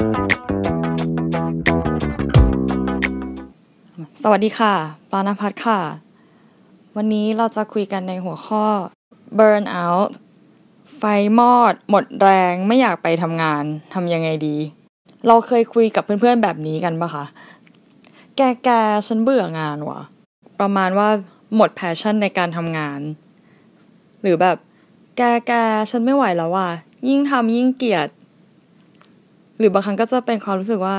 สวัสดีค่ะ ปรานพัฒค่ะ วันนี้เราจะคุยกันในหัวข้อ burn out ไฟมอด หมดแรงไม่อยากไปทำงานทำยังไงดี เราเคยคุยกับเพื่อนๆแบบนี้กันปะคะ แกแกฉันเบื่องานวะประมาณว่าหมดแพชชั่นในการทำงาน หรือแบบ แกแกฉันไม่ไหวแล้วว่ะ ยิ่งทำยิ่งเกลียด หรือบางครั้งก็จะเป็นความรู้สึกว่า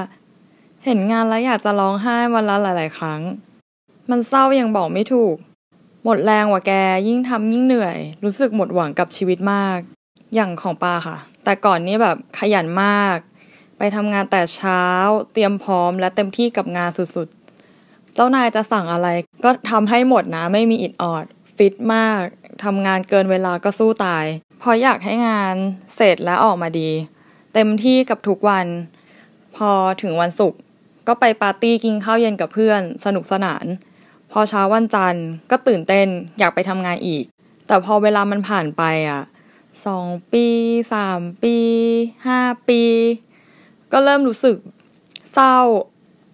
เห็นงานแล้วอยากจะร้องไห้วันละหลาย ๆ ครั้ง มันเศร้ายังบอกไม่ถูก หมดแรงว่ะแกยิ่งทำยิ่งเหนื่อย รู้สึกหมดหวังกับชีวิตมาก อย่างของปาค่ะ แต่ก่อนนี้แบบขยันมาก ไปทำงานแต่เช้า เตรียมพร้อมและเต็มที่กับงานสุดๆ เจ้านายจะสั่งอะไร ก็ทำให้หมดนะไม่มีอิดออด ฟิตมากทำงานเกินเวลาก็สู้ตายเพราะอยากให้งานเสร็จและออกมาดี เต็มที่กับทุกวัน พอถึงวันศุกร์ก็ไปปาร์ตี้กินข้าวเย็นกับเพื่อน สนุกสนาน พอเช้าวันจันทร์ก็ตื่นเต้นอยากไปทำงานอีก แต่พอเวลามันผ่านไปอะสองปีสามปีห้าปี ก็เริ่มรู้สึก เศร้า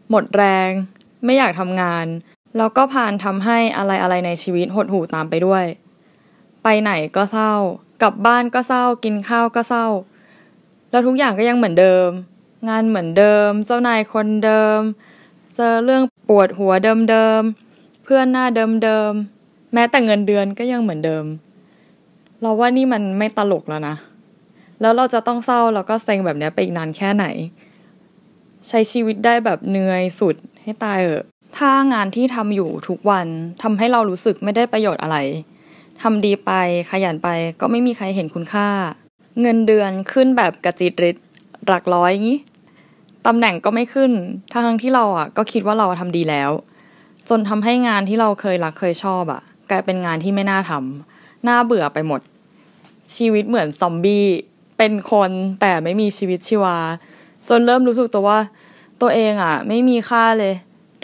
หมดแรง ไม่อยากทำงาน แล้วก็ผ่านทำให้อะไรอะไรในชีวิตหดหู่ตามไปด้วย ไปไหนก็เศร้า กลับบ้านก็เศร้า กินข้าวก็เศร้า แล้วทุกอย่างก็ยังเหมือนเดิม งานเหมือนเดิม เจ้านายคนเดิม เจอเรื่องปวดหัวเดิมๆ เพื่อนหน้าเดิมๆ แม้แต่เงินเดือนก็ยังเหมือนเดิม เราว่านี่มันไม่ตลกแล้วนะ แล้วเราจะต้องเศร้าแล้วก็เซ็งแบบนี้ไปอีกนานแค่ไหน ใช้ชีวิตได้แบบเหนื่อยสุดให้ตายเออะ ถ้างานที่ทำอยู่ทุกวันทำให้เรารู้สึกไม่ได้ประโยชน์อะไรทำดีไปขยันไปก็ไม่มีใครเห็นคุณค่า เงินเดือนขึ้นแบบกระจิตริดหลักร้อยอย่างนี้ตำแหน่งก็ไม่ขึ้น ทั้งที่เราอะก็คิดว่าเราทำดีแล้ว จนทำให้งานที่เราเคยรักเคยชอบอะ กลายเป็นงานที่ไม่น่าทำน่าเบื่อไปหมด ชีวิตเหมือนซอมบี้ เป็นคนแต่ไม่มีชีวิตชีวา จนเริ่มรู้สึกตัวว่า ตัวเองอะ ไม่มีค่าเลย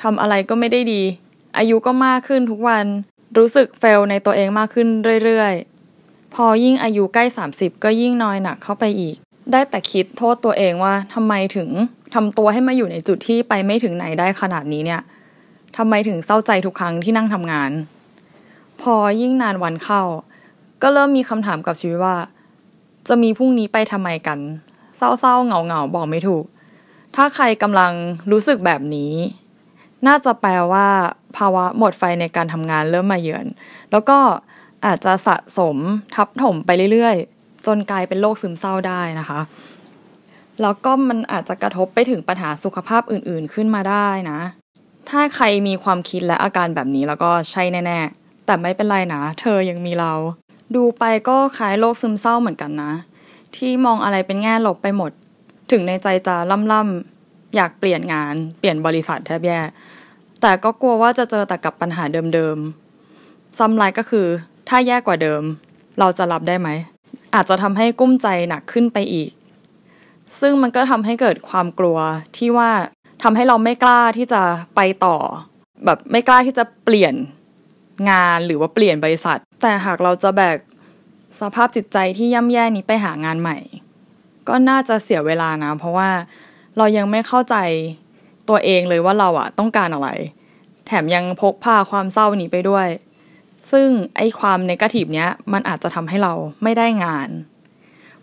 ทำอะไรก็ไม่ได้ดี อายุก็มากขึ้นทุกวัน รู้สึกเฟลในตัวเองมากขึ้นเรื่อยๆ พอยิ่งอายุใกล้ 30 ก็ยิ่งน้อยหนักเข้าไปอีก ได้แต่คิดโทษตัวเองว่าทำไมถึงทำตัวให้มาอยู่ในจุดที่ไปไม่ถึงไหนได้ขนาดนี้เนี่ยทำไมถึงเศร้าใจทุกครั้งที่นั่งทำงาน พอยิ่งนานวันเข้า ก็เริ่มมีคำถามกับชีวิตว่า จะมีพรุ่งนี้ไปทำไมกัน เศร้าๆเหงาๆบอกไม่ถูก ถ้าใครกำลังรู้สึกแบบนี้ น่าจะแปลว่า ภาวะหมดไฟในการทำงานเริ่มมาเยือน แล้วก็ อาจจะสะสมทับถมไปเรื่อยๆ จนกลายเป็นโรคซึมเศร้าได้นะคะ แล้วก็มันอาจจะกระทบไปถึงปัญหาสุขภาพอื่นๆขึ้นมาได้นะ ถ้าใครมีความคิดและอาการแบบนี้แล้วก็ใช่แน่ๆ แต่ไม่เป็นไรนะ เธอยังมีเรา ดูไปก็คล้ายโรคซึมเศร้าเหมือนกันนะ ที่มองอะไรเป็นแง่ลบไปหมด ถึงในใจจะล่ำๆอยากเปลี่ยนงาน เปลี่ยนบริษัทแทบแย่แต่ก็กลัวว่าจะเจอแต่กับปัญหาเดิมๆซ้ำร้ายก็คือ ถ้าแย่กว่าเดิม เราจะรับได้ไหม อาจจะทำให้กุ้มใจหนักขึ้นไปอีก ซึ่งมันก็ทำให้เกิดความกลัวที่ว่าทำให้เราไม่กล้าที่จะไปต่อ แบบไม่กล้าที่จะเปลี่ยนงานหรือว่าเปลี่ยนบริษัท แต่หากเราจะแบกสภาพจิตใจที่ย่ำแย่นี้ไปหางานใหม่ ก็น่าจะเสียเวลานะ เพราะว่าเรายังไม่เข้าใจตัวเองเลยว่าเราอะต้องการอะไร แถมยังพกพาความเศร้านี้ไปด้วย ซึ่งไอความในกาทีฟเนี้ยมันอาจจะทำให้เราไม่ได้งาน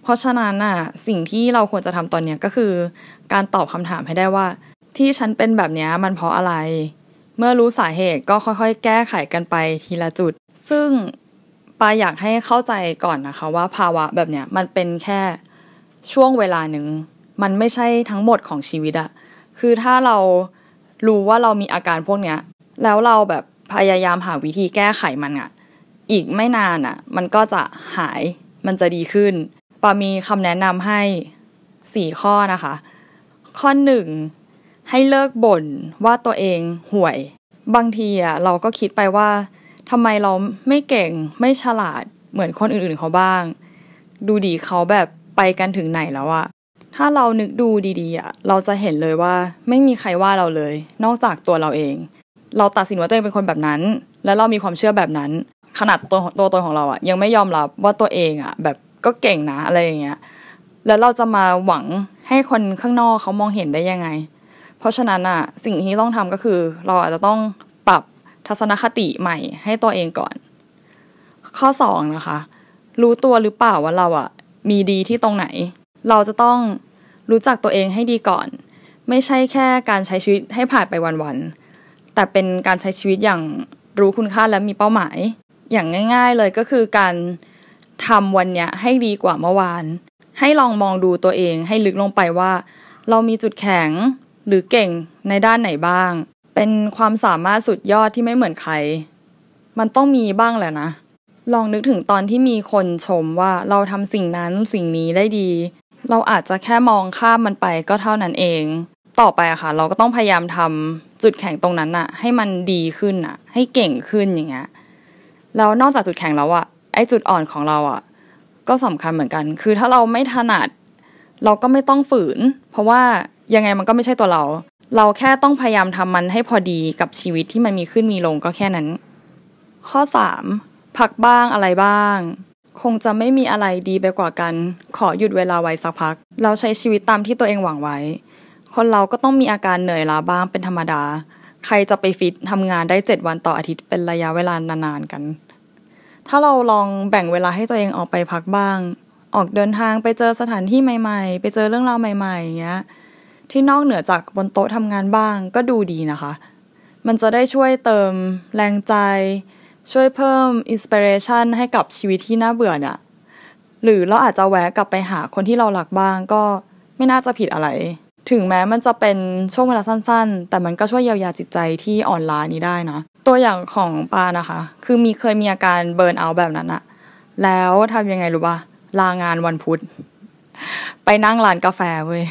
เพราะฉะนั้นน่ะสิ่งที่เราควรจะทำตอนเนี้ยก็คือ การตอบคำถามให้ได้ว่า ที่ฉันเป็นแบบเนี้ยมันเพราะอะไร เมื่อรู้สาเหตุก็ค่อยๆ แก้ไขกันไปทีละจุด ซึ่งปาอยากให้เข้าใจก่อนนะคะว่าภาวะแบบเนี้ยมันเป็นแค่ช่วงเวลาหนึ่ง มันไม่ใช่ทั้งหมดของชีวิตอะคือถ้าเรารู้ว่าเรามีอาการพวกเนี้ย แล้วเราแบบ พยายามหาวิธีแก้ไขมันอะอีกไม่นานอะมันก็จะหายมันจะดีขึ้นปามีคำแนะนำให้สี่ข้อนะคะ ข้อหนึ่งให้เลิกบ่นว่าตัวเองห่วย บางทีอะเราก็คิดไปว่าทำไมเราไม่เก่งไม่ฉลาดเหมือนคนอื่นๆเขาบ้าง ดูดีเขาแบบไปกันถึงไหนแล้วอะถ้าเรานึกดูดีๆอะเราจะเห็นเลยว่าไม่มีใครว่าเราเลย นอกจากตัวเราเอง เราตัดสินว่าตัวเองเป็นคนแบบนั้น แล้วเรามีความเชื่อแบบนั้น ขนาดตัวตัวตนของเราอะยังไม่ยอมรับว่าตัวเองอะแบบก็เก่งนะอะไรอย่างเงี้ยแล้วเราจะมาหวังให้คนข้างนอกเขามองเห็นได้ยังไง เพราะฉะนั้นอะสิ่งที่ต้องทำก็คือ เราอาจจะต้องปรับทัศนคติใหม่ให้ตัวเองก่อน ข้อสองนะคะ รู้ตัวหรือเปล่าว่าเราอะมีดีที่ตรงไหน เราจะต้องรู้จักตัวเองให้ดีก่อน ไม่ใช่แค่การใช้ชีวิตให้ผ่านไปวันๆ แต่เป็นการใช้ชีวิตอย่างรู้คุณค่าและมีเป้าหมาย อย่างง่าย ๆเลยก็คือการทำวันเนี้ยให้ดีกว่าเมื่อวาน ให้ลองมองดูตัวเองให้ลึกลงไปว่า เรามีจุดแข็งหรือเก่งในด้านไหนบ้าง เป็นความสามารถสุดยอดที่ไม่เหมือนใคร มันต้องมีบ้างแหละนะ ลองนึกถึงตอนที่มีคนชมว่าเราทำสิ่งนั้นสิ่งนี้ได้ดี เราอาจจะแค่มองข้ามมันไปก็เท่านั้นเอง ต่อไปอะค่ะ เราก็ต้องพยายามทำจุดแข็งตรงนั้นอะให้มันดีขึ้นอะให้เก่งขึ้นอย่างเงี้ยแล้วนอกจากจุดแข็งแล้วอะไอจุดอ่อนของเราอะก็สำคัญเหมือนกัน คือถ้าเราไม่ถนัด เราก็ไม่ต้องฝืน เพราะว่ายังไงมันก็ไม่ใช่ตัวเรา เราแค่ต้องพยายามทำมันให้พอดีกับชีวิตที่มันมีขึ้นมีลงก็แค่นั้น ข้อสามพักบ้างอะไรบ้าง คงจะไม่มีอะไรดีไปกว่ากัน ขอหยุดเวลาไว้สักพัก เราใช้ชีวิตตามที่ตัวเองหวังไว้ คนเราก็ต้องมีอาการเหนื่อยล้าบ้างเป็นธรรมดา ใครจะไปฟิตทำงานได้เจ็ดวันต่ออาทิตย์เป็นระยะเวลานานๆกัน ถ้าเราลองแบ่งเวลาให้ตัวเองออกไปพักบ้าง ออกเดินทางไปเจอสถานที่ใหม่ๆ ไปเจอเรื่องราวใหม่ๆอย่างเงี้ยที่นอกเหนือจากบนโต๊ะทำงานบ้างก็ดูดีนะคะ มันจะได้ช่วยเติมแรงใจ ช่วยเพิ่มอินสปิเรชันให้กับชีวิตที่น่าเบื่อเนี่ยหรือเราอาจจะแวะกลับไปหาคนที่เราหลักบ้างก็ไม่น่าจะผิดอะไร ถึงแม้มันจะเป็นช่วงเวลาสั้นๆ แต่มันก็ช่วยเยียวยาจิตใจที่อ่อนล้านี้ได้นะ ตัวอย่างของปานะคะ คือมีเคยมีอาการเบิร์นเอาแบบนั้นอะแล้วทำยังไงรู้ป่ะลางานวันพุธ ไปนั่งร้านกาแฟเว้ย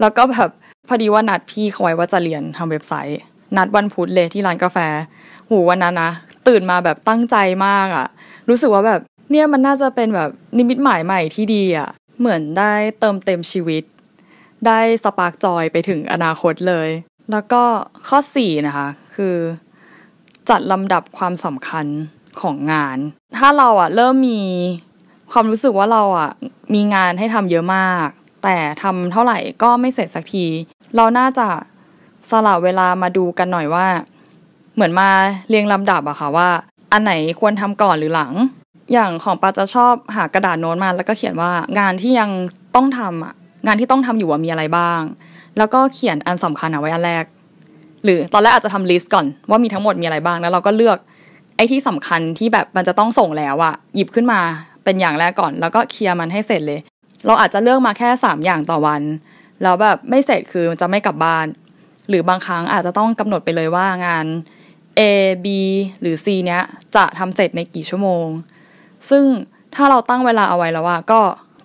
แล้วก็แบบพอดีว่านัดพี่เขาไว้ว่าจะเรียนทำเว็บไซต์ นัดวันพุธเลยที่ร้านกาแฟ หูวันนั้นนะตื่นมาแบบตั้งใจมากอะรู้สึกว่าแบบเนี่ยมันน่าจะเป็นแบบนิมิตหมายใหม่ที่ดีอะเหมือนได้เติมเต็มชีวิต ได้ spark joy ไปถึงอนาคตเลย แล้วก็ข้อสี่นะคะ คือ จัดลำดับความสำคัญของงาน ถ้าเราอะเริ่มมีความรู้สึกว่าเราอะมีงานให้ทำเยอะมาก แต่ทำเท่าไหร่ก็ไม่เสร็จสักที เราน่าจะสละเวลามาดูกันหน่อยว่า เหมือนมาเรียงลำดับอะค่ะว่า อันไหนควรทำก่อนหรือหลัง อย่างของปาจะชอบหากระดาษโน้ตมาแล้วก็เขียนว่างานที่ยังต้องทำอะ งานที่ต้องทำอยู่ว่ามีอะไรบ้าง แล้วก็เขียนอันสำคัญเอาไว้อันแรก หรือตอนแรกอาจจะทำลิสต์ก่อนว่ามีทั้งหมดมีอะไรบ้างแล้วเราก็เลือกไอ้ที่สำคัญที่แบบมันจะต้องส่งแล้วอะหยิบขึ้นมาเป็นอย่างแรกก่อน แล้วก็เคลียร์มันให้เสร็จเลย เราอาจจะเลือกมาแค่สามอย่างต่อวันแล้วแบบไม่เสร็จคือจะไม่กลับบ้าน หรือบางครั้งอาจจะต้องกำหนดไปเลยว่างาน A B หรือ C เนี้ยจะทำเสร็จในกี่ชั่วโมง ซึ่งถ้าเราตั้งเวลาเอาไว้แล้วว่าก็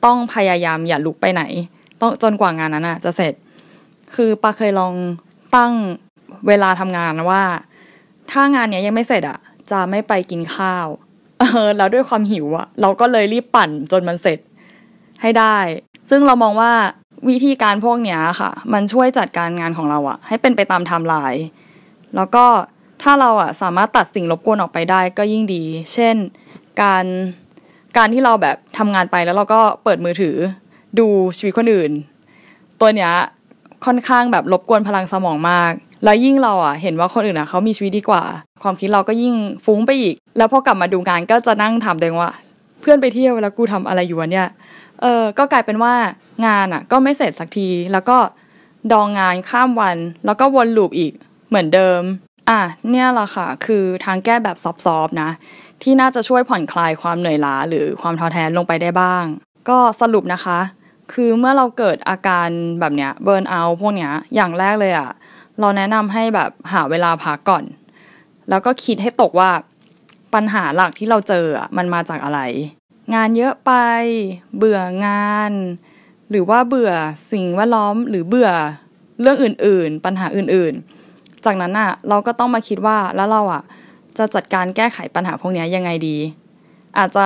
ต้องพยายามอย่าลุกไปไหน ต้องจนกว่างานนั้นอะจะเสร็จ คือปาเคยลองตั้งเวลาทำงานว่า ถ้างานเนี้ยยังไม่เสร็จอะจะไม่ไปกินข้าว เออแล้วด้วยความหิวอะเราก็เลยรีบปั่นจนมันเสร็จให้ได้ ซึ่งเรามองว่าวิธีการพวกเนี้ยค่ะ มันช่วยจัดการงานของเราอะให้เป็นไปตามไทม์ไลน์แล้วก็ถ้าเราอะสามารถตัดสิ่งรบกวนออกไปได้ก็ยิ่งดี เช่น การการที่เราแบบทำงานไปแล้วเราก็เปิดมือถือ ดูชีวิตคนอื่น ตัวเนี้ยค่อนข้างแบบรบกวนพลังสมองมาก แล้วยิ่งเราอะเห็นว่าคนอื่นอะเขามีชีวิตดีกว่า ความคิดเราก็ยิ่งฟุ้งไปอีก แล้วพอกลับมาดูงานก็จะนั่งถามตัวเองว่า เพื่อนไปเที่ยวแล้วกูทำอะไรอยู่วะเนี่ยเออก็กลายเป็นว่างานอะ ก็ไม่เสร็จสักที แล้วก็ดองงานข้ามวัน แล้วก็วนลูปอีกเหมือนเดิม อะเนี่ยแหละค่ะ คือทางแก้แบบซอฟๆนะ ที่น่าจะช่วยผ่อนคลายความเหนื่อยล้าหรือความท้อแท้ลงไปได้บ้าง ก็สรุปนะคะ คือเมื่อเราเกิดอาการแบบเนี้ยเบิร์นเอาพวกเนี้ยอย่างแรกเลยอะ เราแนะนำให้แบบหาเวลาพักก่อน แล้วก็คิดให้ตกว่าปัญหาหลักที่เราเจอมันมาจากอะไร งานเยอะไป เบื่องาน หรือว่าเบื่อสิ่งแวดล้อมหรือเบื่อเรื่องอื่น ๆ ปัญหาอื่น ๆ จากนั้นอะ เราก็ต้องมาคิดว่าแล้วเราอะ จะจัดการแก้ไขปัญหาพวกนี้ยังไงดี อาจจะ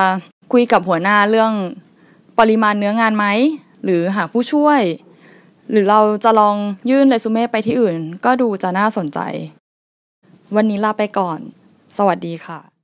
คุยกับหัวหน้าเรื่องปริมาณเนื้องานไหม หรือหาผู้ช่วย หรือเราจะลองยื่นเรซูเม่ไปที่อื่น ก็ดูจะน่าสนใจ วันนี้ลาไปก่อน สวัสดีค่ะ